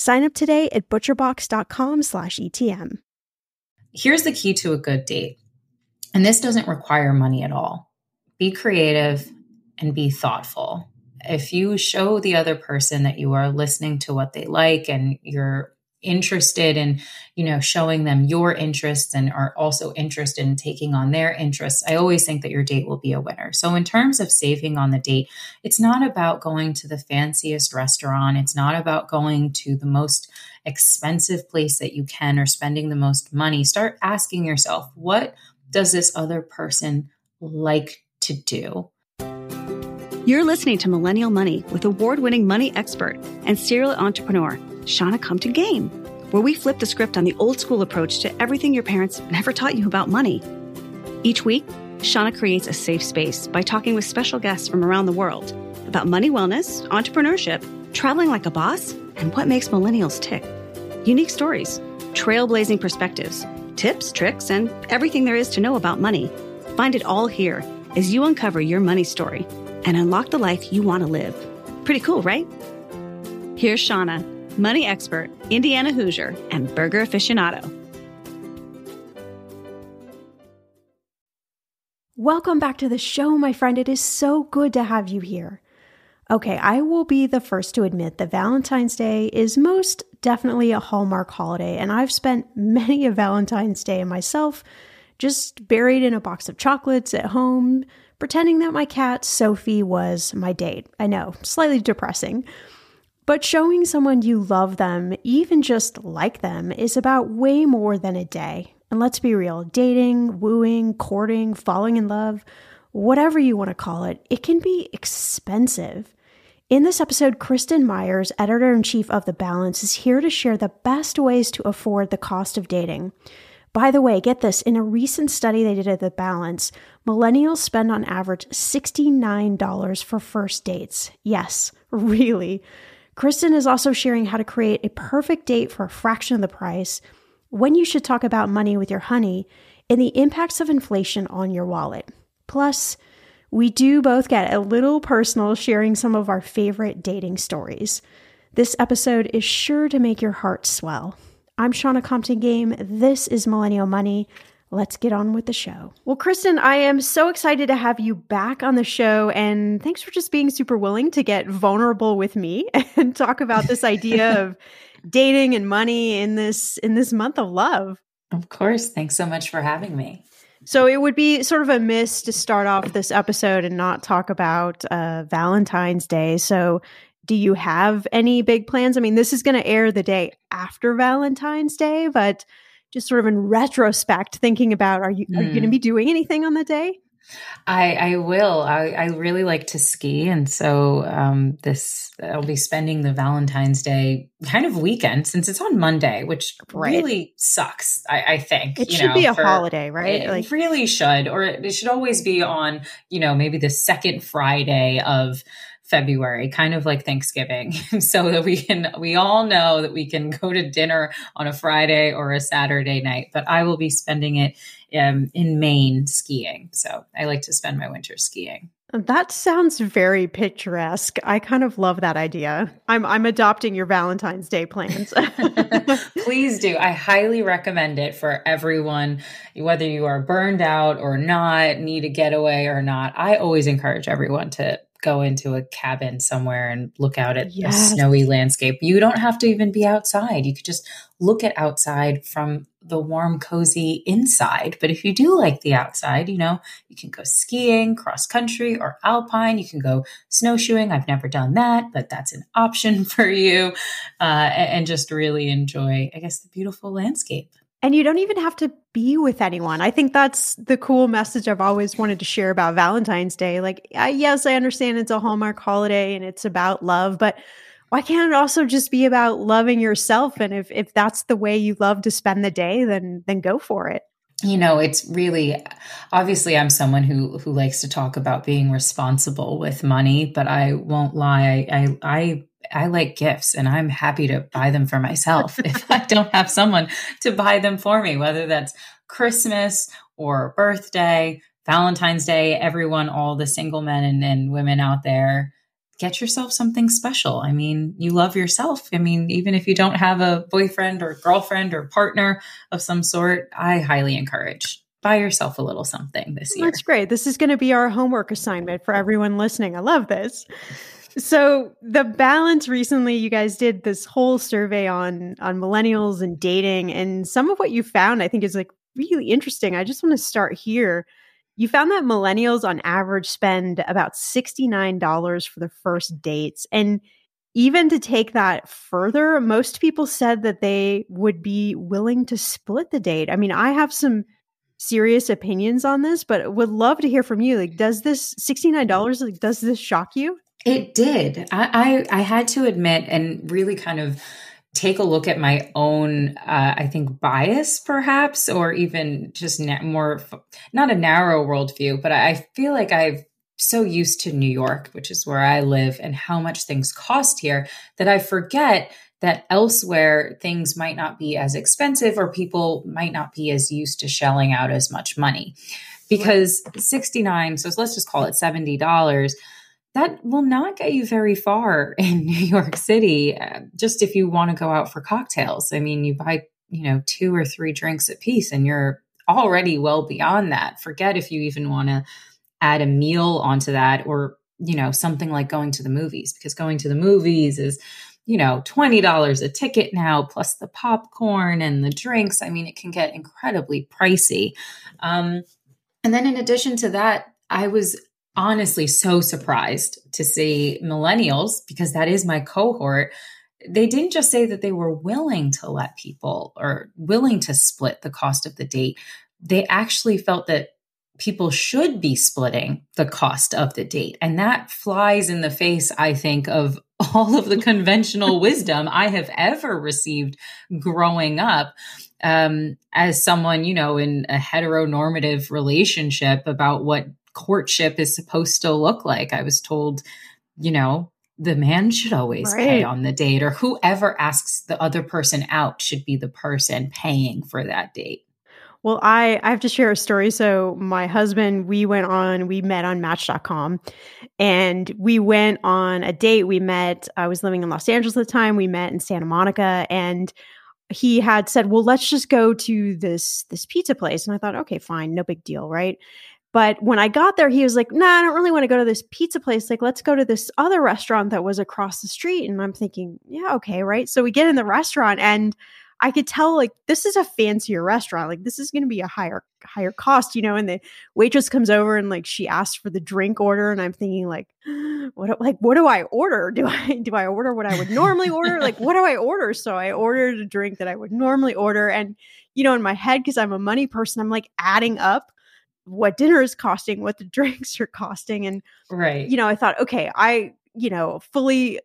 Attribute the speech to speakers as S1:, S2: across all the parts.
S1: Sign up today at butcherbox.com slash ETM.
S2: Here's the key to a good date. And this doesn't require money at all. Be creative and be thoughtful. If you show the other person that you are listening to what they like and you're interested in you know showing them your interests and are also interested in taking on their interests i always think that your date will be a winner. So in terms of saving on the date it's not about going to the fanciest restaurant. It's not about going to the most expensive place that you can or spending the most money. Start asking yourself what does this other person like to do?
S3: You're listening to Millennial Money with award winning money expert and serial entrepreneur, Shannah Compton Game, where we flip the script on the old school approach to everything your parents never taught you about money. Each week, Shannah creates a safe space by talking with special guests from around the world about money wellness, entrepreneurship, traveling like a boss, and what makes millennials tick. Unique stories, trailblazing perspectives, tips, tricks, and everything there is to know about money. Find it all here as you uncover your money story and unlock the life you want to live. Pretty cool, right? Here's Shannah, money expert, Indiana Hoosier, and burger aficionado.
S1: Welcome back to the show, my friend. It is so good to have you here. Okay, I will be the first to admit that Valentine's Day is most definitely a Hallmark holiday, and I've spent many a Valentine's Day myself just buried in a box of chocolates at home, pretending that my cat, Sofi, was my date. I know, slightly depressing. But showing someone you love them, even just like them, is about way more than a day. And let's be real dating, wooing, courting, falling in love, whatever you want to call it, it can be expensive. In this episode, Kristin Myers, editor in chief of The Balance, is here to share the best ways to afford the cost of dating. By the way, get this in a recent study they did at The Balance, millennials spend on average $69 for first dates. Yes, really. Kristin is also sharing how to create a perfect date for a fraction of the price, when you should talk about money with your honey, and the impacts of inflation on your wallet. Plus, we do both get a little personal sharing some of our favorite dating stories. This episode is sure to make your heart swell. I'm Shannah Compton Game. This is Millennial Money. Let's get on with the show. Well, Kristin, I am so excited to have you back on the show. And thanks for just being super willing to get vulnerable with me and talk about this idea of dating and money in this in this month of love.
S2: Of course. Thanks so much for having me.
S1: So it would be sort of a miss to start off this episode and not talk about uh, Valentine's Day. So do you have any big plans? I mean, this is going to air the day after Valentine's Day, but just sort of in retrospect, thinking about are you mm. are you going to hmm. be doing anything on the day?
S2: I, I will. I, I really like to ski, and so um, this I'll be spending the Valentine's Day kind of weekend since it's on Monday, which right. really sucks. I, I think
S1: it should know, be a for, holiday, right?
S2: It like, really should, or it, it should always be on you know maybe the second Friday of February, kind of like Thanksgiving, so that we can, we all know that we can go to dinner on a Friday or a Saturday night. But I will be spending it um, in Maine skiing. So I like to spend my winter skiing.
S1: That sounds very picturesque. I kind of love that idea. I'm I'm adopting your Valentine's Day plans.
S2: Please do. I highly recommend it for everyone, whether you are burned out or not, need a getaway or not. I always encourage everyone to go into a cabin somewhere and look out at yes. a snowy landscape. You don't have to even be outside. You could just look at outside from the warm, cozy inside. But if you do like the outside, you know, you can go skiing, cross country, or alpine. You can go snowshoeing. I've never done that, but that's an option for you. Uh, and just really enjoy, I guess, the beautiful landscape.
S1: And you don't even have to be with anyone. I think that's the cool message I've always wanted to share about Valentine's Day. Like, I, yes, I understand it's a Hallmark holiday and it's about love, but why can't it also just be about loving yourself? And if, if that's the way you love to spend the day, then then go for it
S2: you know it's really obviously i'm someone who who likes to talk about being responsible with money but i won't lie i i I like gifts and I'm happy to buy them for myself if I don't have someone to buy them for me, whether that's Christmas or birthday, Valentine's Day, everyone, all the single men and, and women out there, get yourself something special. I mean, you love yourself. I mean, even if you don't have a boyfriend or girlfriend or partner of some sort, I highly encourage buy yourself a little something this year.
S1: That's great. This is going to be our homework assignment for everyone listening. I love this. So the balance recently you guys did this whole survey on on millennials and dating and some of what you found I think is like really interesting. I just want to start here. You found that millennials on average spend about $69 for the first dates and even to take that further, most people said that they would be willing to split the date. I mean, I have some serious opinions on this, but would love to hear from you. Like, does this $69, like, does this shock you?
S2: It did. I, I, I had to admit and really kind of take a look at my own, uh, I think, bias, perhaps, or even just na- more, not a narrow worldview, but I feel like I've so used to New York, which is where I live, and how much things cost here that I forget that elsewhere things might not be as expensive or people might not be as used to shelling out as much money. Because 69, so let's just call it $70 that will not get you very far in New York City. Uh, just if you want to go out for cocktails, I mean, you buy, you know, two or three drinks a piece and you're already well beyond that. Forget if you even want to add a meal onto that or, you know, something like going to the movies because going to the movies is, you know, $20 a ticket now, plus the popcorn and the drinks. I mean, it can get incredibly pricey. Um, and then in addition to that, I was honestly so surprised to see millennials, because that is my cohort, they didn't just say that they were willing to let people or willing to split the cost of the date. They actually felt that people should be splitting the cost of the date. And that flies in the face, I think, of all of the conventional wisdom I have ever received growing up. um, as someone, you know, in a heteronormative relationship about what courtship is supposed to look like. I was told, you know, the man should always right. pay on the date, or whoever asks the other person out should be the person paying for that date.
S1: Well, I, I have to share a story. So, my husband, we went on, we met on Match.com and we went on a date. We met, I was living in Los Angeles at the time. We met in Santa Monica and he had said, "Well, let's just go to this this pizza place." And I thought, "Okay, fine, no big deal, right?" But when I got there, he was like, "Nah, I don't really want to go to this pizza place. Like, let's go to this other restaurant that was across the street." And I'm thinking, "Yeah, okay, right." So we get in the restaurant and I could tell like this is a fancier restaurant. Like this is going to be a higher higher cost, you know. And the waitress comes over and like she asks for the drink order, and I'm thinking like, what like what do I order? Do I do I order what I would normally order? like what do I order? So I ordered a drink that I would normally order, and you know, in my head because I'm a money person, I'm like adding up what dinner is costing, what the drinks are costing, and
S2: right.
S1: You know, I thought, okay, I you know fully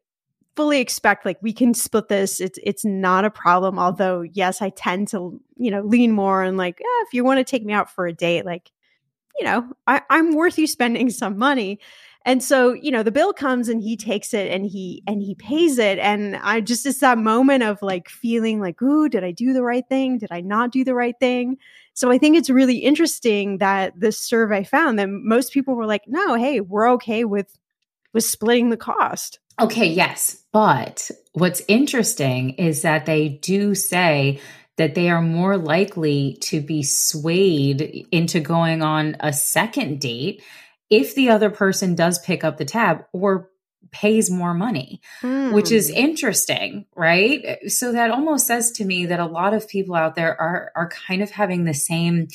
S1: fully expect like we can split this. It's it's not a problem. Although yes i tend to you know lean more and like eh, if you want to take me out for a date like you know I, i'm worth you spending some money. And so you know the bill comes and he takes it and he and he pays it. And i just it's that moment of like feeling like ooh did i do the right thing? Did i not do the right thing so i think it's really interesting that this survey found that most people were like no hey we're okay with with splitting the cost
S2: Okay, yes. But what's interesting is that they do say that they are more likely to be swayed into going on a second date if the other person does pick up the tab or pays more money, mm. which is hmm. interesting, right? So that almost says to me that a lot of people out there are are kind of having the same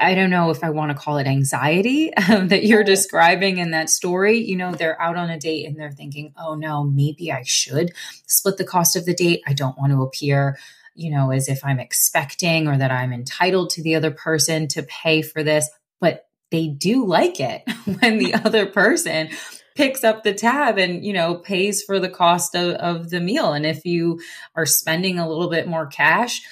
S2: I don't know if I want to call it anxiety um, that you're describing in that story. You know, they're out on a date and they're thinking, oh no, maybe I should split the cost of the date. I don't want to appear, you know, as if I'm expecting or that I'm entitled to the other person to pay for this. But they do like it when the other person picks up the tab and you know pays for the cost of, of the meal and if you are spending a little bit more cash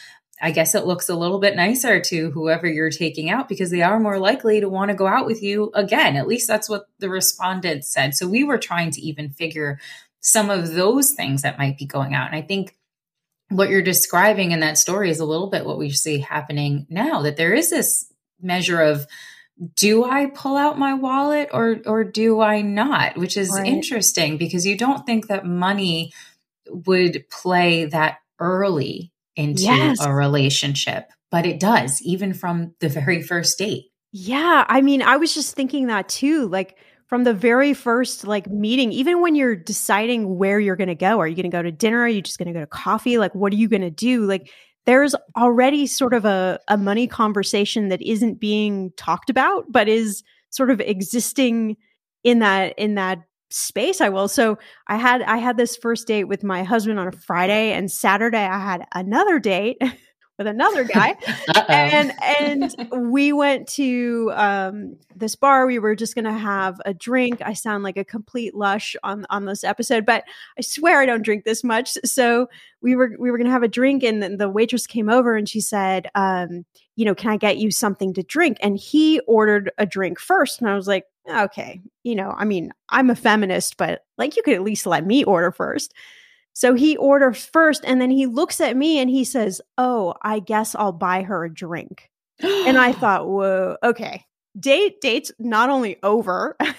S2: I guess it looks a little bit nicer to whoever you're taking out because they are more likely to want to go out with you again. At least that's what the respondents said. So we were trying to even figure some of those things that might be going out. And I think what you're describing in that story is a little bit what we see happening now that there is this measure of do I pull out my wallet or or do I not? Which is right. interesting because you don't think that money would play that early into yes. a relationship, but it does, even from the very first date.
S1: Yeah. I mean, I was just thinking that too. Like, from the very first like meeting even when you're deciding where you're going to go are you going to go to dinner are you just going to go to coffee like what are you going to do like there's already sort of a, a money conversation that isn't being talked about but is sort of existing in that in that space I will. So I had I had this first date with my husband on a Friday and Saturday I had another date with another guy. and and we went to um, this bar. We were just going to have a drink. I sound like a complete lush on on this episode, but I swear I don't drink this much. So we were we were going to have a drink and the waitress came over and she said um, you know, can I get you something to drink? And he ordered a drink first and I was like, okay, you know, I mean, I'm a feminist, but like you could at least let me order first. So he orders first and then he looks at me and he says, Oh, I guess I'll buy her a drink. and I thought, Whoa, okay. Date dates not only over, what?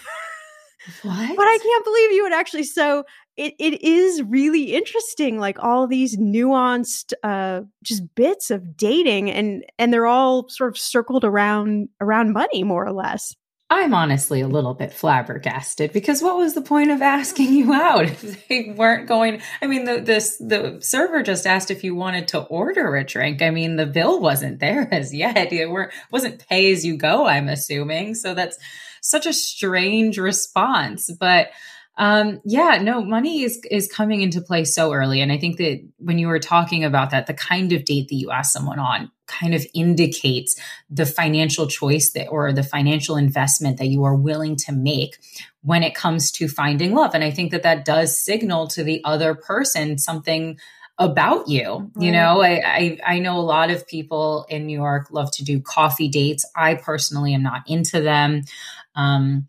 S1: but I can't believe you would actually. So it, it is really interesting, like all these nuanced uh just bits of dating and and they're all sort of circled around around money more or less.
S2: I'm honestly a little bit flabbergasted because what was the point of asking you out if they weren't going? I mean, the this the server just asked if you wanted to order a drink. I mean, the bill wasn't there as yet. It weren't wasn't pay as you go. I'm assuming so. That's such a strange response, but um, yeah, no, money is is coming into play so early, and I think that when you were talking about that, the kind of date that you ask someone on kind of indicates the financial choice that or the financial investment that you are willing to make when it comes to finding love, and I think that that does signal to the other person something about you. You know, I, I, I know a lot of people in New York love to do coffee dates. I personally am not into them. Um,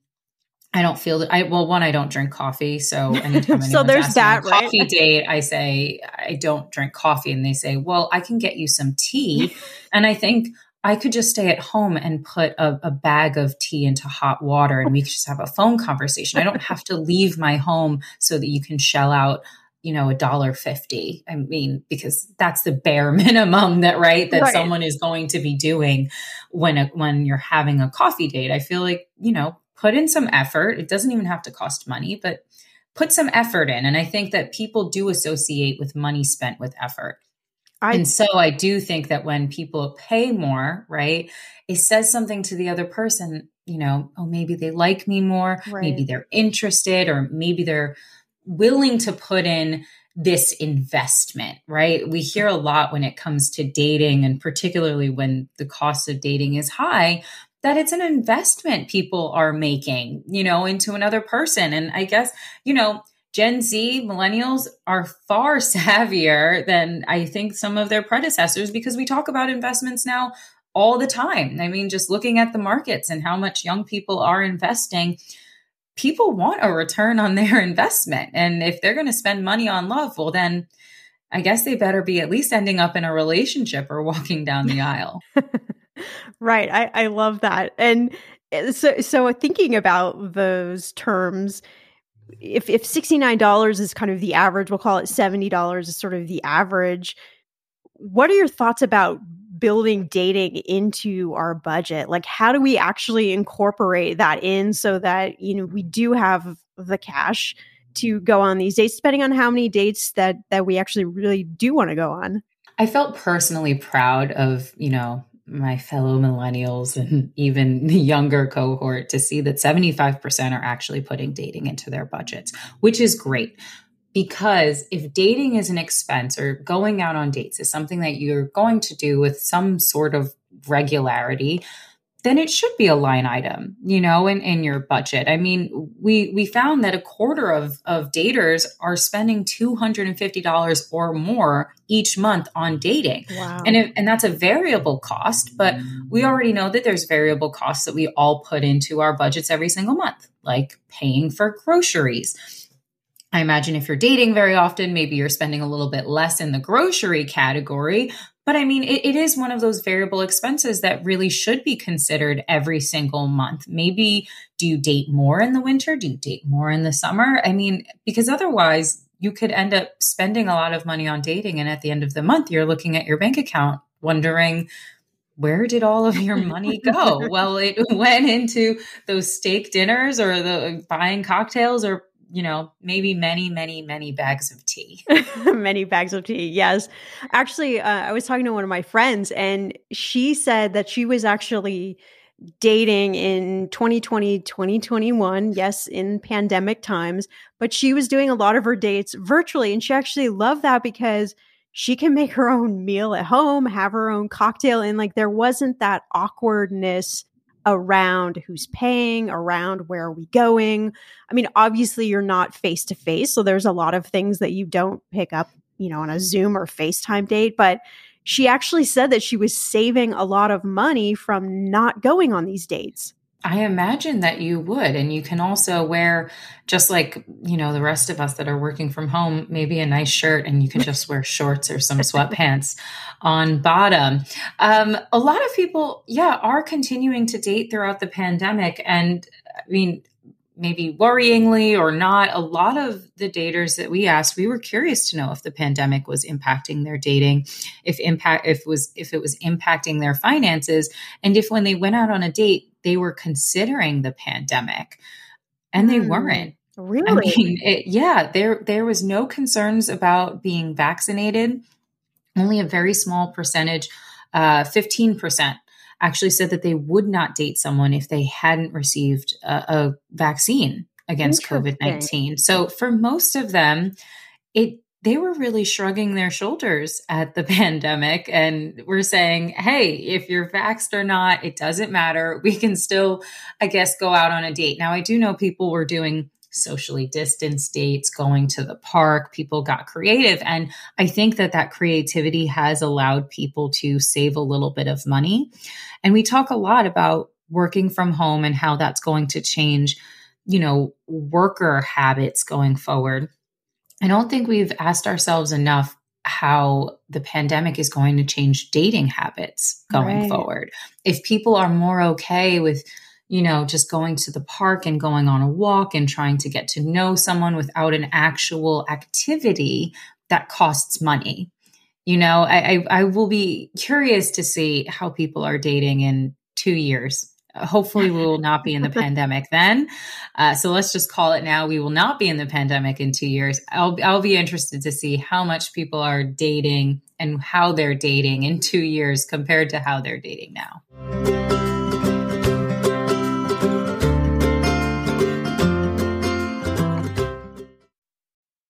S2: I don't feel that I well one I don't drink coffee so anytime
S1: so there's that
S2: right? coffee date I say I don't drink coffee and they say well I can get you some tea and I think I could just stay at home and put a, a, bag of tea into hot water and we could just have a phone conversation. I don't have to leave my home so that you can shell out, you know, a dollar fifty. I mean, because that's the bare minimum that right that right. someone is going to be doing when a, when you're having a coffee date. I feel like, you know, put in some effort. It doesn't even have to cost money, but put some effort in. And I think that people do associate with money spent with effort. I, and so I do think that when people pay more, right, it says something to the other person, you know, oh, maybe they like me more, right. maybe they're interested, or maybe they're willing to put in this investment, right? We hear a lot when it comes to dating, and particularly when the cost of dating is high, that it's an investment people are making, you know, into another person. And I guess, you know, Gen Z millennials are far savvier than I think some of their predecessors because we talk about investments now all the time. I mean, just looking at the markets and how much young people are investing, people want a return on their investment. And if they're going to spend money on love, well, then I guess they better be at least ending up in a relationship or walking down the aisle.
S1: Right. I, I love that. And eh, so, so thinking about those terms, if if $69 is kind of the average, we'll call it $70 is sort of the average. What are your thoughts about building dating into our budget? Like how do we actually incorporate that in so that, you know, we do have the cash to go on these dates depending on how many dates that that we actually really do want to go on?
S2: I felt personally proud of, you know, my fellow millennials and even the younger cohort to see that 75% are actually putting dating into their budgets, which is great. Because if dating is an expense or going out on dates is something that you're going to do with some sort of regularity, then it should be a line item, you know, in, in your budget. I mean, we we found that a quarter of, of daters are spending $250 or more each month on dating. Wow. And and that's a variable cost, but we already know that there's variable costs that we all put into our budgets every single month, like paying for groceries. I imagine if you're dating very often, maybe you're spending a little bit less in the grocery category, but I mean, it, it is one of those variable expenses that really should be considered every single month. Maybe do you date more in the winter? Do you date more in the summer? I mean, because otherwise you could end up spending a lot of money on dating. And at the end of the month, you're looking at your bank account wondering, where did all of your money go? well, it went into those steak dinners or the buying cocktails or you know, maybe many, many, many bags of tea.
S1: many bags of tea, yes. Actually, uh, I was talking to one of my friends, and she said that she was actually dating in 2020, 2021, yes, in pandemic times, but she was doing a lot of her dates virtually. And she actually loved that because she can make her own meal at home, have her own cocktail, and like there wasn't that awkwardness around who's paying, around where are we going. I mean, obviously you're not face to face, so there's a lot of things that you don't pick up, you know, on a Zoom or FaceTime date, but she actually said that she was saving a lot of money from not going on these dates.
S2: I imagine that you would. And you can also wear, just like, you know, the rest of us that are working from home, maybe a nice shirt and you can just wear shorts or some sweatpants on bottom. Um, a lot of people, yeah, are continuing to date throughout the pandemic. And I mean, maybe worryingly or not, a lot of the daters that we asked, we were curious to know if the pandemic was impacting their dating, if impact if was if it was impacting their finances, and if when they went out on a date, they were considering the pandemic. And they mm, weren't.
S1: Really?
S2: I mean, it, yeah, there there was no concerns about being vaccinated. Only a very small percentage, uh, 15% actually said that they would not date someone if they hadn't received a, a vaccine against COVID 19. So for most of them, it they were really shrugging their shoulders at the pandemic and we're saying, hey, if you're vaxxed or not, it doesn't matter. We can still, I guess, go out on a date. Now, I do know people were doing socially distanced dates, going to the park. People got creative. And I think that that creativity has allowed people to save a little bit of money. And we talk a lot about working from home and how that's going to change, you know, worker habits going forward. I don't think we've asked ourselves enough how the pandemic is going to change dating habits going right. forward. If people are more okay with, you know, just going to the park and going on a walk and trying to get to know someone without an actual activity that costs money. You know, I, I, I will be curious to see how people are dating in two years. Hopefully we will not be in the pandemic then. Uh, so let's just call it now. We will not be in the pandemic in two years. I'll, I'll be interested to see how much people are dating and how they're dating in two years compared to how they're dating now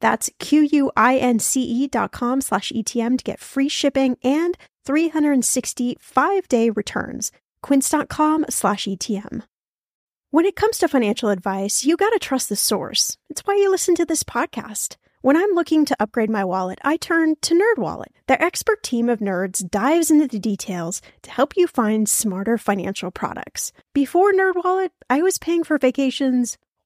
S1: That's Q-U-I-N-C-E dot com slash ETM to get free shipping and 365 day returns. Quince.com slash ETM. When it comes to financial advice, you gotta trust the source. It's why you listen to this podcast. When I'm looking to upgrade my wallet, I turn to NerdWallet. Their expert team of nerds dives into the details to help you find smarter financial products. Before NerdWallet, I was paying for vacations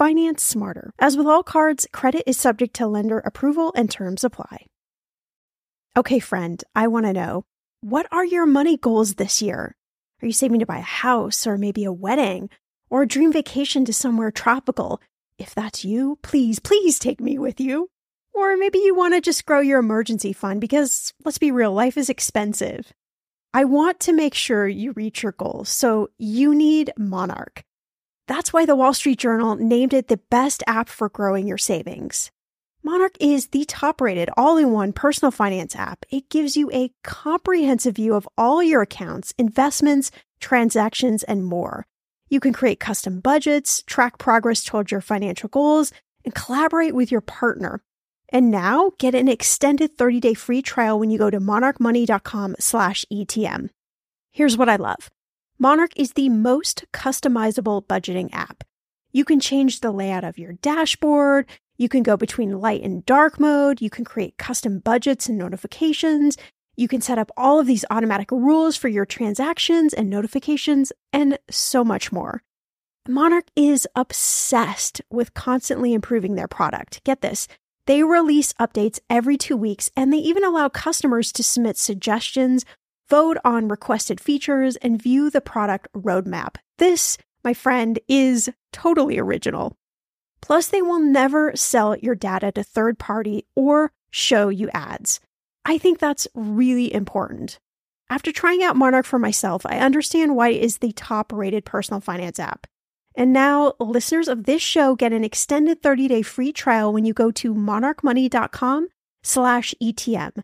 S1: Finance smarter. As with all cards, credit is subject to lender approval and terms apply. Okay, friend, I want to know what are your money goals this year? Are you saving to buy a house or maybe a wedding or a dream vacation to somewhere tropical? If that's you, please, please take me with you. Or maybe you want to just grow your emergency fund because let's be real, life is expensive. I want to make sure you reach your goals, so you need Monarch. That's why the Wall Street Journal named it the best app for growing your savings. Monarch is the top rated all in one personal finance app. It gives you a comprehensive view of all your accounts, investments, transactions, and more. You can create custom budgets, track progress towards your financial goals, and collaborate with your partner. And now get an extended 30-day free trial when you go to monarchmoney.com slash ETM. Here's what I love. Monarch is the most customizable budgeting app. You can change the layout of your dashboard. You can go between light and dark mode. You can create custom budgets and notifications. You can set up all of these automatic rules for your transactions and notifications, and so much more. Monarch is obsessed with constantly improving their product. Get this. They release updates every two weeks, and they even allow customers to submit suggestions vote on requested features, and view the product roadmap. This, my friend, is totally original. Plus, they will never sell your data to third party or show you ads. I think that's really important. After trying out Monarch for myself, I understand why it is the top rated personal finance app. And now, listeners of this show get an extended 30-day free trial when you go to monarchmoney.com slash ETM.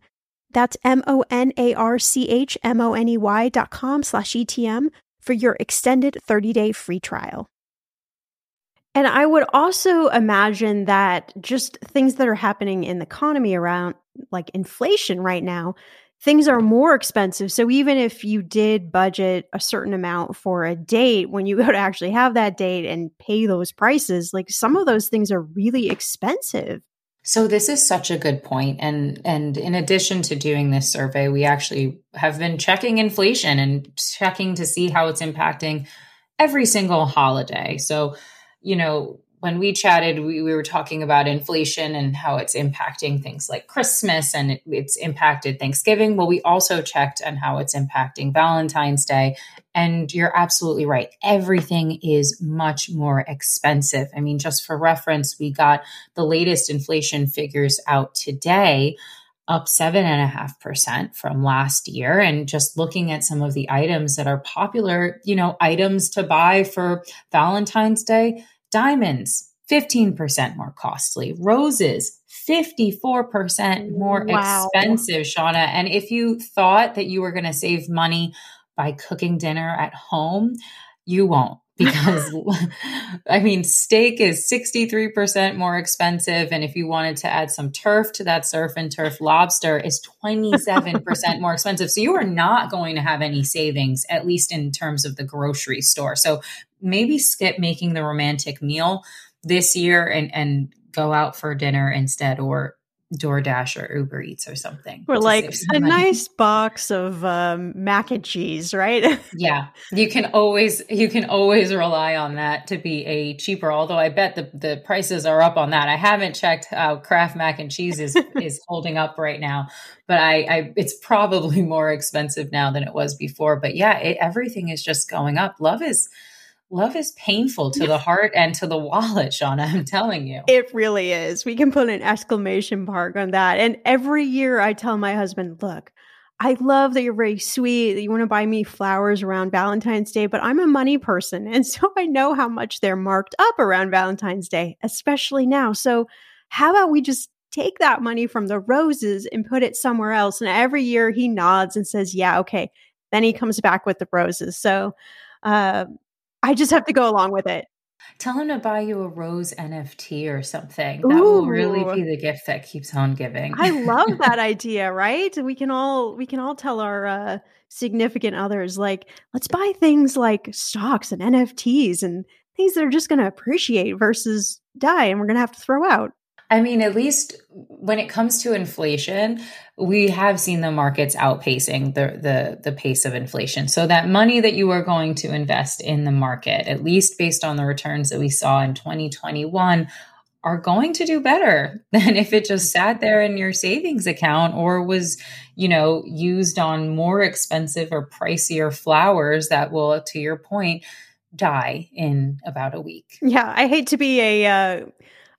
S1: That's M-O-N-A-R-C-H-M-O-N-E-Y dot com slash ETM for your extended 30-day free trial. And I would also imagine that just things that are happening in the economy around like inflation right now, things are more expensive. So even if you did budget a certain amount for a date, when you go to actually have that date and pay those prices, like some of those things are really expensive.
S2: So this is such a good point and and in addition to doing this survey we actually have been checking inflation and checking to see how it's impacting every single holiday. So you know, when we chatted, we, we were talking about inflation and how it's impacting things like Christmas and it, it's impacted Thanksgiving. Well, we also checked on how it's impacting Valentine's Day. And you're absolutely right. Everything is much more expensive. I mean, just for reference, we got the latest inflation figures out today up 7.5% from last year. And just looking at some of the items that are popular, you know, items to buy for Valentine's Day, Diamonds, 15% more costly. Roses, 54% more wow. expensive, Shannah. And if you thought that you were going to save money by cooking dinner at home, you won't because I mean, steak is 63% more expensive. And if you wanted to add some turf to that surf and turf, lobster is 27% more expensive. So you are not going to have any savings, at least in terms of the grocery store. So maybe skip making the romantic meal this year and, and go out for dinner instead or DoorDash or Uber Eats or something.
S1: Or like a nice box of um, mac and cheese, right?
S2: yeah, you can always you can always rely on that to be a cheaper. Although I bet the the prices are up on that. I haven't checked how Kraft mac and cheese is is holding up right now, but I, I it's probably more expensive now than it was before. But yeah, it, everything is just going up. Love is love is painful to the heart and to the wallet, Shannah. I'm telling you.
S1: It really is. We can put an exclamation mark on that. And every year I tell my husband, look, I love that you're very sweet, that you want to buy me flowers around Valentine's Day, but I'm a money person. And so I know how much they're marked up around Valentine's Day, especially now. So how about we just take that money from the roses and put it somewhere else? And every year he nods and says, yeah, okay. Then he comes back with the roses. So, uh, I just have to go along with it.
S2: Tell him to buy you a rose NFT or something. That Ooh. will really be the gift that keeps on giving.
S1: I love that idea, right? We can all we can all tell our uh, significant others like, let's buy things like stocks and NFTs and things that are just going to appreciate versus die and we're going to have to throw out.
S2: I mean, at least when it comes to inflation, we have seen the markets outpacing the, the the pace of inflation. So that money that you are going to invest in the market, at least based on the returns that we saw in 2021, are going to do better than if it just sat there in your savings account or was, you know, used on more expensive or pricier flowers that will, to your point, die in about a week.
S1: Yeah, I hate to be a uh,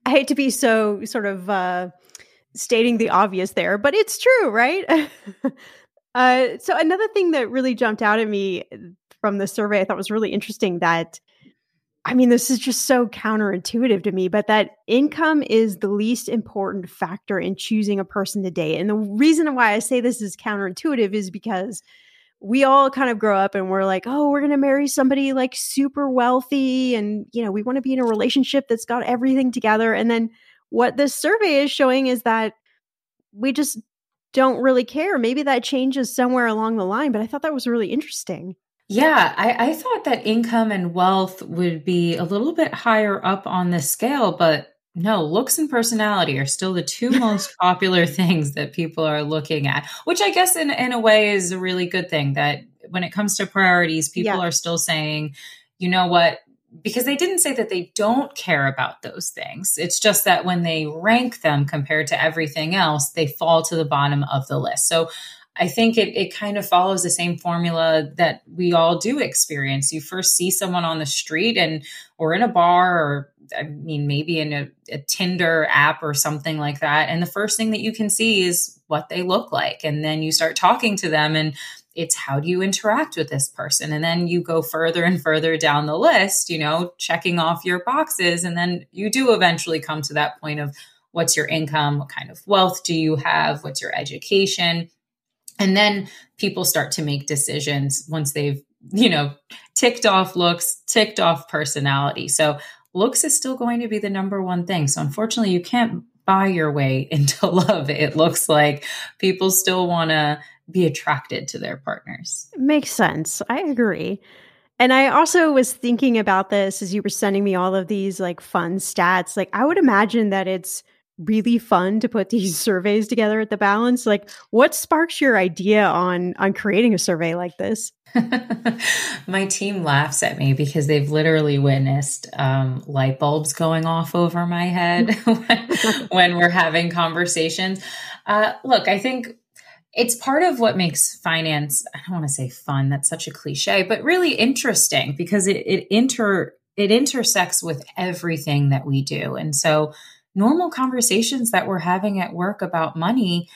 S1: I hate to be so sort of uh, stating the obvious there, but it's true, right? uh, so another thing that really jumped out at me from the survey, I thought was really interesting that. I mean, this is just so counterintuitive to me, but that income is the least important factor in choosing a person to date. And the reason why I say this is counterintuitive is because we all kind of grow up and we're like, oh, we're going to marry somebody like super wealthy. And, you know, we want to be in a relationship that's got everything together. And then what this survey is showing is that we just don't really care. Maybe that changes somewhere along the line, but I thought that was really interesting.
S2: Yeah, I, I thought that income and wealth would be a little bit higher up on the scale, but no, looks and personality are still the two most popular things that people are looking at, which I guess in, in a way is a really good thing that when it comes to priorities, people yeah. are still saying, you know what, because they didn't say that they don't care about those things. It's just that when they rank them compared to everything else, they fall to the bottom of the list. So I think it, it kind of follows the same formula that we all do experience. You first see someone on the street and or in a bar or I mean, maybe in a, a, Tinder app or something like that. And the first thing that you can see is what they look like. And then you start talking to them and it's how do you interact with this person? And then you go further and further down the list, you know, checking off your boxes. And then you do eventually come to that point of what's your income? What kind of wealth do you have? What's your education? And then people start to make decisions once they've, you know, ticked off looks, ticked off personality. So looks is still going to be the number one thing. So unfortunately, you can't buy your way into love. It looks like people still want to be attracted to their partners.
S1: Makes sense. I agree. And I also was thinking about this as you were sending me all of these like fun stats. Like, I would imagine that it's really fun to put these surveys together at the balance like what sparks your idea on on creating a survey like this?
S2: My team laughs at me because they've literally witnessed um, light bulbs going off over my head when, when, we're having conversations. Uh, look i think it's part of what makes finance i don't want to say fun that's such a cliche but really interesting because it, it inter it intersects with everything that we do. And so normal conversations that we're having at work about money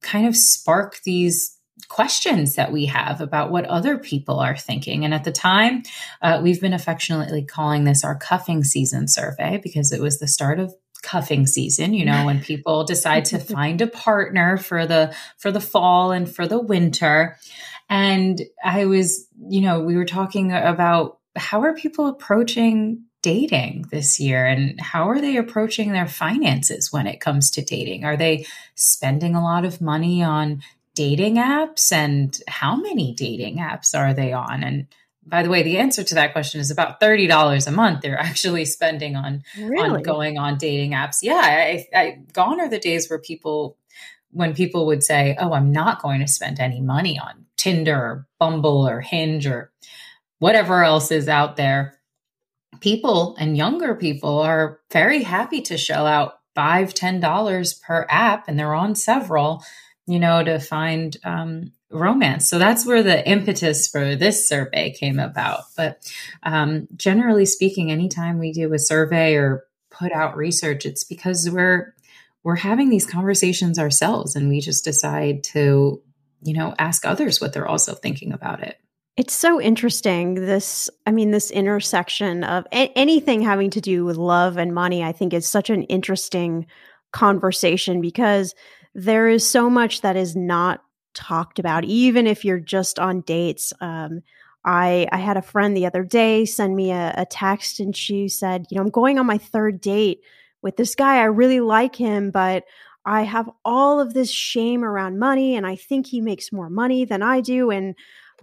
S2: kind of spark these questions that we have about what other people are thinking. And at the time, uh, we've been affectionately calling this our cuffing season survey because it was the start of cuffing season you know when people decide to find a partner for the for the fall and for the winter and i was you know we were talking about how are people approaching dating this year and how are they approaching their finances when it comes to dating? Are they spending a lot of money on dating apps and how many dating apps are they on? And by the way, the answer to that question is about $30 a month they're actually spending on, really? on going on dating apps. Yeah, I, I, gone are the days where people, when people would say, oh, I'm not going to spend any money on Tinder or Bumble or Hinge or whatever else is out there people and younger people are very happy to shell out five ten dollars per app and they're on several you know to find um, romance. So that's where the impetus for this survey came about. But um, generally speaking anytime we do a survey or put out research it's because we're we're having these conversations ourselves and we just decide to you know ask others what they're also thinking about it
S1: it's so interesting. This, I mean, this intersection of a- anything having to do with love and money, I think is such an interesting conversation because there is so much that is not talked about, even if you're just on dates. Um, I, I had a friend the other day send me a, a text and she said, You know, I'm going on my third date with this guy. I really like him, but I have all of this shame around money and I think he makes more money than I do. And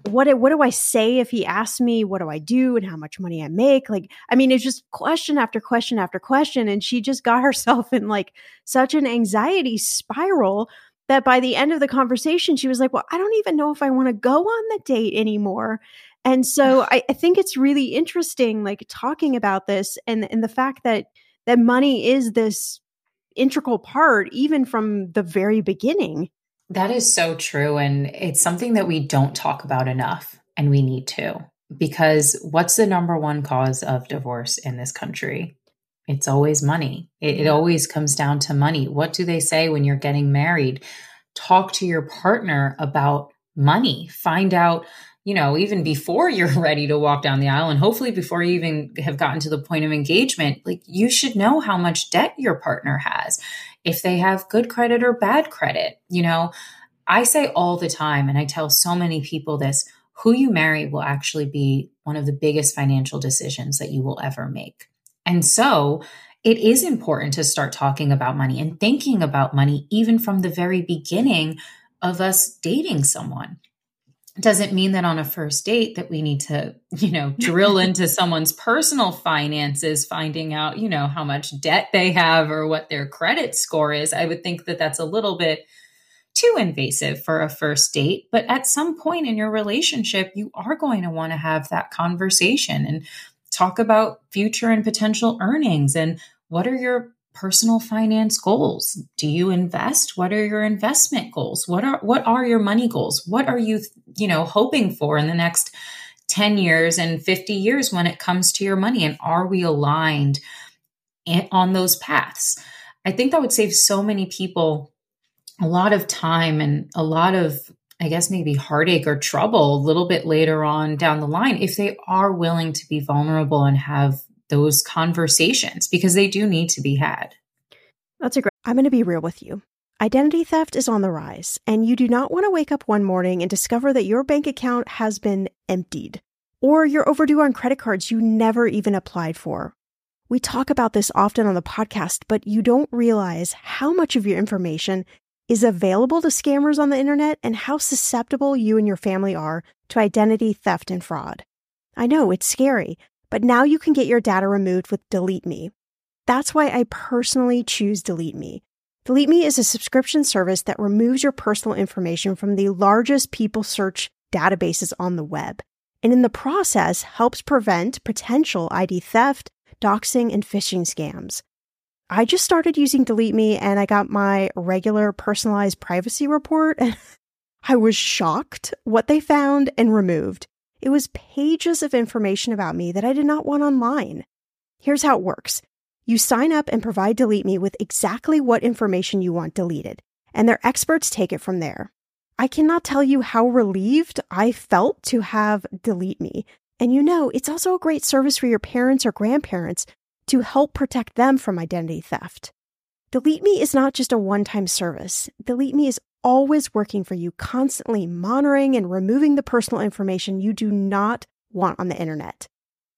S1: what what do I say if he asks me what do I do and how much money I make? Like, I mean, it's just question after question after question, and she just got herself in like such an anxiety spiral that by the end of the conversation, she was like, "Well, I don't even know if I want to go on the date anymore." And so I, I think it's really interesting, like talking about this and and the fact that that money is this integral part, even from the very beginning.
S2: That is so true. And it's something that we don't talk about enough, and we need to. Because what's the number one cause of divorce in this country? It's always money. It, it, always comes down to money. What do they say when you're getting married? Talk to your partner about money. Find out, you know, even before you're ready to walk down the aisle, and hopefully before you even have gotten to the point of engagement, like you should know how much debt your partner has if they have good credit or bad credit. You know, I say all the time, and I tell so many people this who you marry will actually be one of the biggest financial decisions that you will ever make. And so, it is important to start talking about money and thinking about money even from the very beginning of us dating someone doesn't mean that on a first date that we need to you know drill into someone's personal finances finding out you know how much debt they have or what their credit score is. I would think that that's a little bit too invasive for a first date but at some point in your relationship you are going to want to have that conversation and talk about future and potential earnings and what are your personal finance goals? Do you invest? What are your investment goals? What are what are your money goals? What are you you know hoping for in the next 10 years and 50 years when it comes to your money? And are we aligned on those paths. I think that would save so many people a lot of time and a lot of I guess maybe heartache or trouble a little bit later on down the line if they are willing to be vulnerable and have those conversations because they do need to be had.
S1: That's a great. I'm going to be real with you. Identity theft is on the rise, and you do not want to wake up one morning and discover that your bank account has been emptied or you're overdue on credit cards you never even applied for. We talk about this often on the podcast, but you don't realize how much of your information is available to scammers on the internet and how susceptible you and your family are to identity theft and fraud. I know it's scary, but now you can get your data removed with Delete Me. That's why I personally choose Delete Me. Delete Me is a subscription service that removes your personal information from the largest people search databases on the web, and in the process helps prevent potential ID theft, doxing, and phishing scams. I just started using Delete Me and I got my regular personalized privacy report I was shocked what they found and removed. It was pages of information about me that I did not want online. Here's how it works. You sign up and provide Delete Me with exactly what information you want deleted, and their experts take it from there. I cannot tell you how relieved I felt to have Delete Me. And you know, it's also a great service for your parents or grandparents to help protect them from identity theft. Delete Me is not just a one time service. Delete Me is always working for you, constantly monitoring and removing the personal information you do not want on the internet.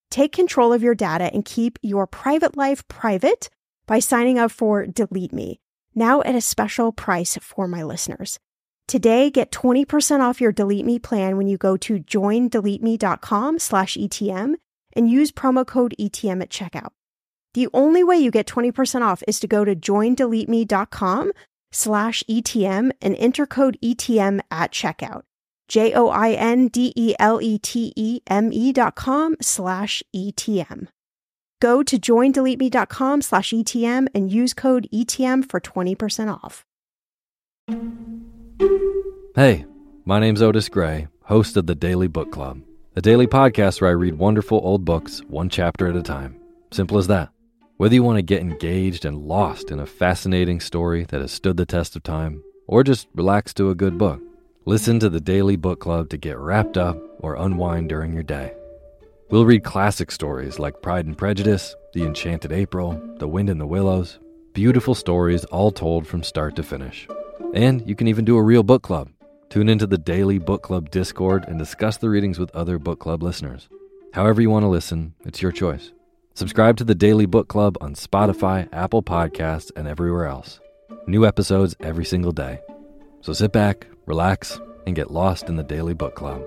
S1: Take control of your data and keep your private life private by signing up for Delete Me, now at a special price for my listeners. Today, get 20% off your Delete Me plan when you go to joindeleteme.com slash ETM and use promo code ETM at checkout. The only way you get 20% off is to go to joindeleteme.com slash ETM and enter code ETM at checkout. J O I N D E L E T E M E dot com slash ETM. Go to joindeleteme.com slash ETM and use code ETM for 20% off.
S4: Hey, my name's Otis Gray, host of the Daily Book Club, a daily podcast where I read wonderful old books one chapter at a time. Simple as that. Whether you want to get engaged and lost in a fascinating story that has stood the test of time, or just relax to a good book, listen to the Daily Book Club to get wrapped up or unwind during your day. We'll read classic stories like Pride and Prejudice, The Enchanted April, The Wind in the Willows, beautiful stories all told from start to finish. And you can even do a real book club. Tune into the Daily Book Club Discord and discuss the readings with other book club listeners. However, you want to listen, it's your choice. Subscribe to the Daily Book Club on Spotify, Apple Podcasts, and everywhere else. New episodes every single day. So sit back, relax, and get lost in the Daily Book Club.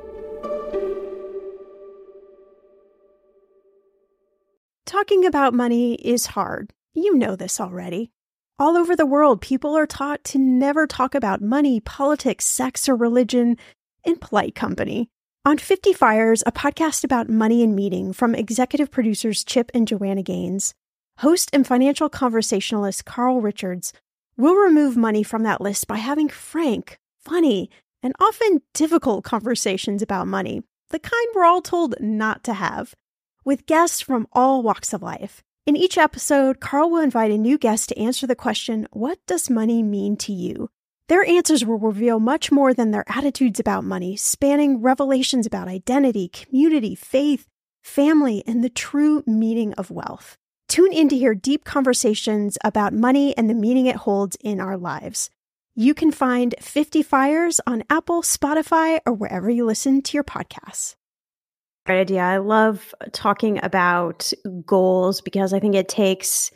S1: Talking about money is hard. You know this already. All over the world, people are taught to never talk about money, politics, sex, or religion in polite company. On 50 Fires, a podcast about money and meeting from executive producers Chip and Joanna Gaines, host and financial conversationalist Carl Richards will remove money from that list by having frank, funny, and often difficult conversations about money, the kind we're all told not to have, with guests from all walks of life. In each episode, Carl will invite a new guest to answer the question, What does money mean to you? Their answers will reveal much more than their attitudes about money, spanning revelations about identity, community, faith, family, and the true meaning of wealth. Tune in to hear deep conversations about money and the meaning it holds in our lives. You can find 50 Fires on Apple, Spotify, or wherever you listen to your podcasts. Great idea. I love talking about goals because I think it takes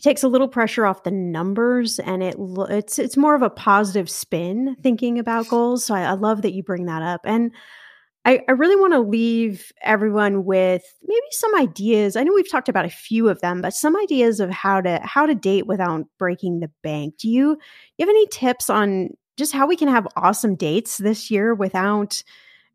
S1: takes a little pressure off the numbers and it it's it's more of a positive spin thinking about goals. So i, I love that you bring that up. And I, I really want to leave everyone with maybe some ideas. I know we've talked about a few of them but some ideas of how to how to date without breaking the bank. Do you, you have any tips on just how we can have awesome dates this year without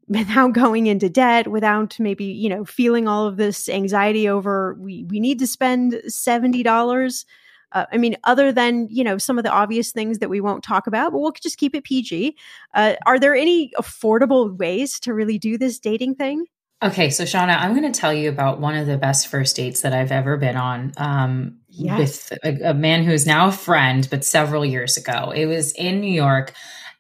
S1: without going into debt without maybe you know feeling all of this anxiety over we we need to spend $70 uh, i mean other than you know some of the obvious things that we won't talk about but we'll just keep it pg uh, are there any affordable ways to really do this dating thing
S2: Okay, so Shannah, I'm going to tell you about one of the best first dates that I've ever been on um, yes. with a, a man who's now a friend, but several years ago. It was in New York,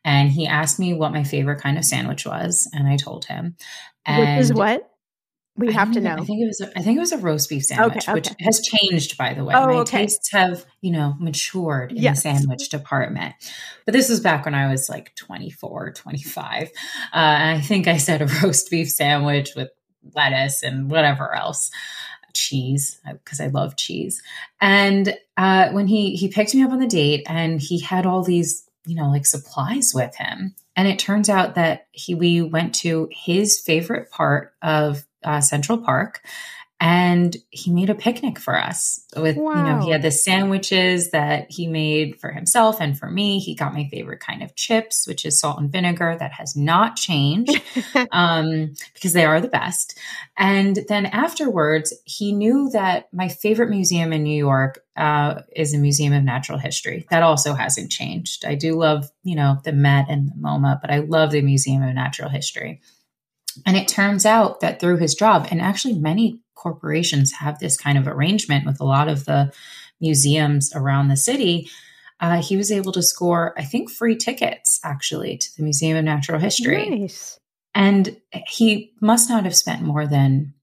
S2: and he asked me what my favorite kind of sandwich was, and I told him.
S1: And Which is what? We have to know.
S2: I think it was. A, I think it was a roast beef sandwich, okay, okay. which has changed, by the way. Oh, My okay. tastes have, you know, matured in yes. the sandwich department. But this was back when I was like 24, 25. Uh, and I think I said a roast beef sandwich with lettuce and whatever else, cheese, because I love cheese. And uh, when he he picked me up on the date, and he had all these, you know, like supplies with him. And it turns out that he we went to his favorite part of uh, Central Park and he made a picnic for us with wow. you know he had the sandwiches that he made for himself and for me. He got my favorite kind of chips which is salt and vinegar that has not changed um, because they are the best. And then afterwards he knew that my favorite museum in new york uh, is a museum of natural history. That also hasn't changed. I do love you know the met and the moma but i love the museum of natural history. And it turns out that through his job, and actually many corporations have this kind of arrangement with a lot of the museums around the city, uh, he was able to score, I think, free tickets actually to the Museum of Natural History.
S1: Nice.
S2: And he must not have spent more than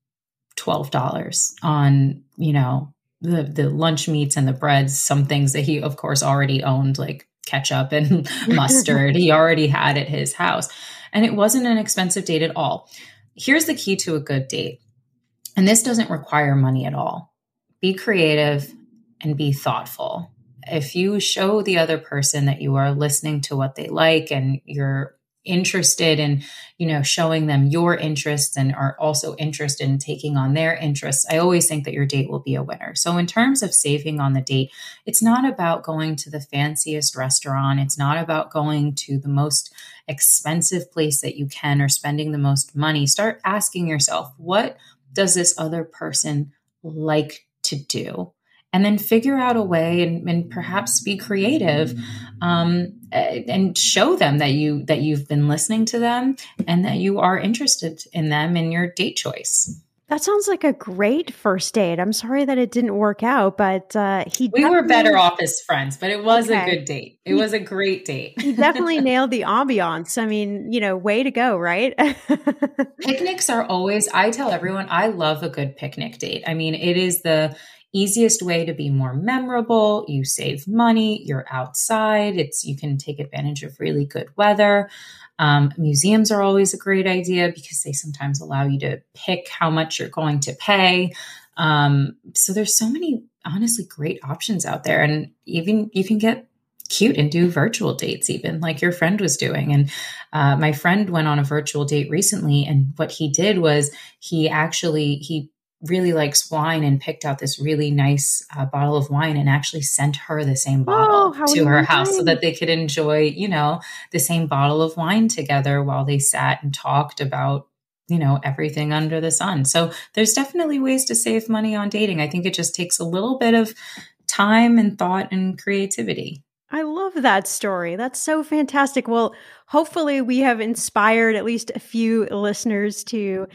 S2: $12 on, you know, the, the lunch meats and the breads, some things that he, of course, already owned, like ketchup and mustard. he already had at his house. And it wasn't an expensive date at all. Here's the key to a good date. And this doesn't require money at all. Be creative and be thoughtful. If you show the other person that you are listening to what they like and you're interested in you know showing them your interests and are also interested in taking on their interests i always think that your date will be a winner so in terms of saving on the date it's not about going to the fanciest restaurant it's not about going to the most expensive place that you can or spending the most money start asking yourself what does this other person like to do? And then figure out a way and, and perhaps be creative um, and show them that you that you've been listening to them and that you are interested in them in your date choice.
S1: That sounds like a great first date. I'm sorry that it didn't work out, but uh, he.
S2: We were better off as friends, but it was okay. a good date. It he, was a great date.
S1: he definitely nailed the ambiance. I mean, you know, way to go, right?
S2: Picnics are always. I tell everyone, I love a good picnic date. I mean, it is the easiest way to be more memorable. You save money. You're outside. It's you can take advantage of really good weather. Um, museums are always a great idea because they sometimes allow you to pick how much you're going to pay. Um, so there's so many honestly great options out there, and even you can get cute and do virtual dates even like your friend was doing and uh, my friend went on a virtual date recently and what he did was he actually he really likes wine and picked out this really nice uh, bottle of wine and actually sent her the same bottle oh, to her house so that they could enjoy, you know, the same bottle of wine together while they sat and talked about, you know, everything under the sun. So there's definitely ways to save money on dating. I think it just takes a little bit of time and thought and creativity.
S1: I love that story. That's so fantastic. Well, hopefully, we have inspired at least a few listeners to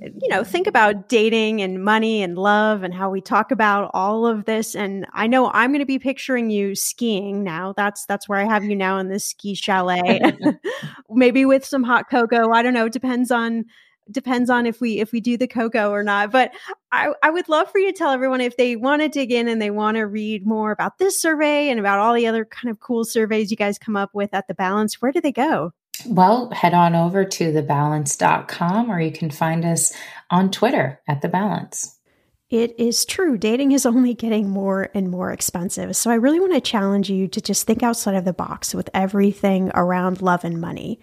S1: you know, think about dating and money and love and how we talk about all of this. And I know I'm going to be picturing you skiing now. That's that's where I have you now in this ski chalet, maybe with some hot cocoa. I don't know. Depends on depends on if we if we do the cocoa or not. But I, I would love for you to tell everyone if they want to dig in and they want to read more about this survey and about all the other kind of cool surveys you guys come up with at the balance. Where do they go?
S2: Well, head on over to thebalance.com or you can find us on Twitter at The Balance.
S1: It is true. Dating is only getting more and more expensive. So I really want to challenge you to just think outside of the box with everything around love and money.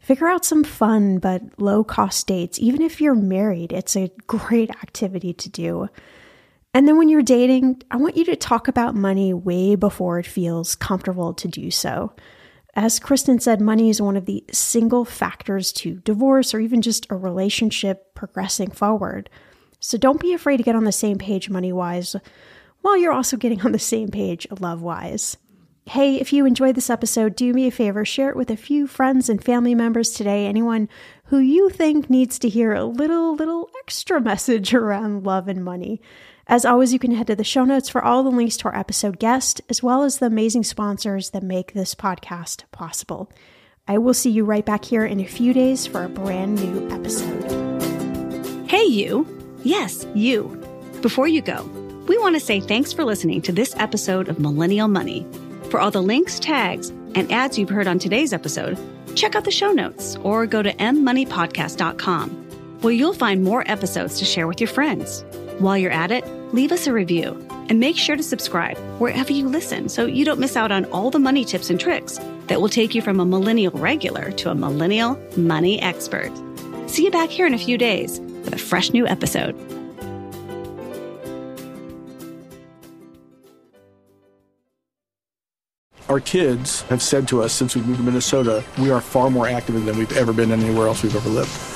S1: Figure out some fun but low cost dates. Even if you're married, it's a great activity to do. And then when you're dating, I want you to talk about money way before it feels comfortable to do so. As Kristin said, money is one of the single factors to divorce or even just a relationship progressing forward. So don't be afraid to get on the same page money wise while you're also getting on the same page love wise. Hey, if you enjoyed this episode, do me a favor, share it with a few friends and family members today, anyone who you think needs to hear a little, little extra message around love and money. As always, you can head to the show notes for all the links to our episode guest, as well as the amazing sponsors that make this podcast possible. I will see you right back here in a few days for a brand new episode.
S3: Hey, you. Yes, you. Before you go, we want to say thanks for listening to this episode of Millennial Money. For all the links, tags, and ads you've heard on today's episode, check out the show notes or go to mmoneypodcast.com, where you'll find more episodes to share with your friends. While you're at it, leave us a review and make sure to subscribe wherever you listen so you don't miss out on all the money tips and tricks that will take you from a millennial regular to a millennial money expert. See you back here in a few days with a fresh new episode.
S5: Our kids have said to us since we moved to Minnesota, we are far more active than we've ever been anywhere else we've ever lived.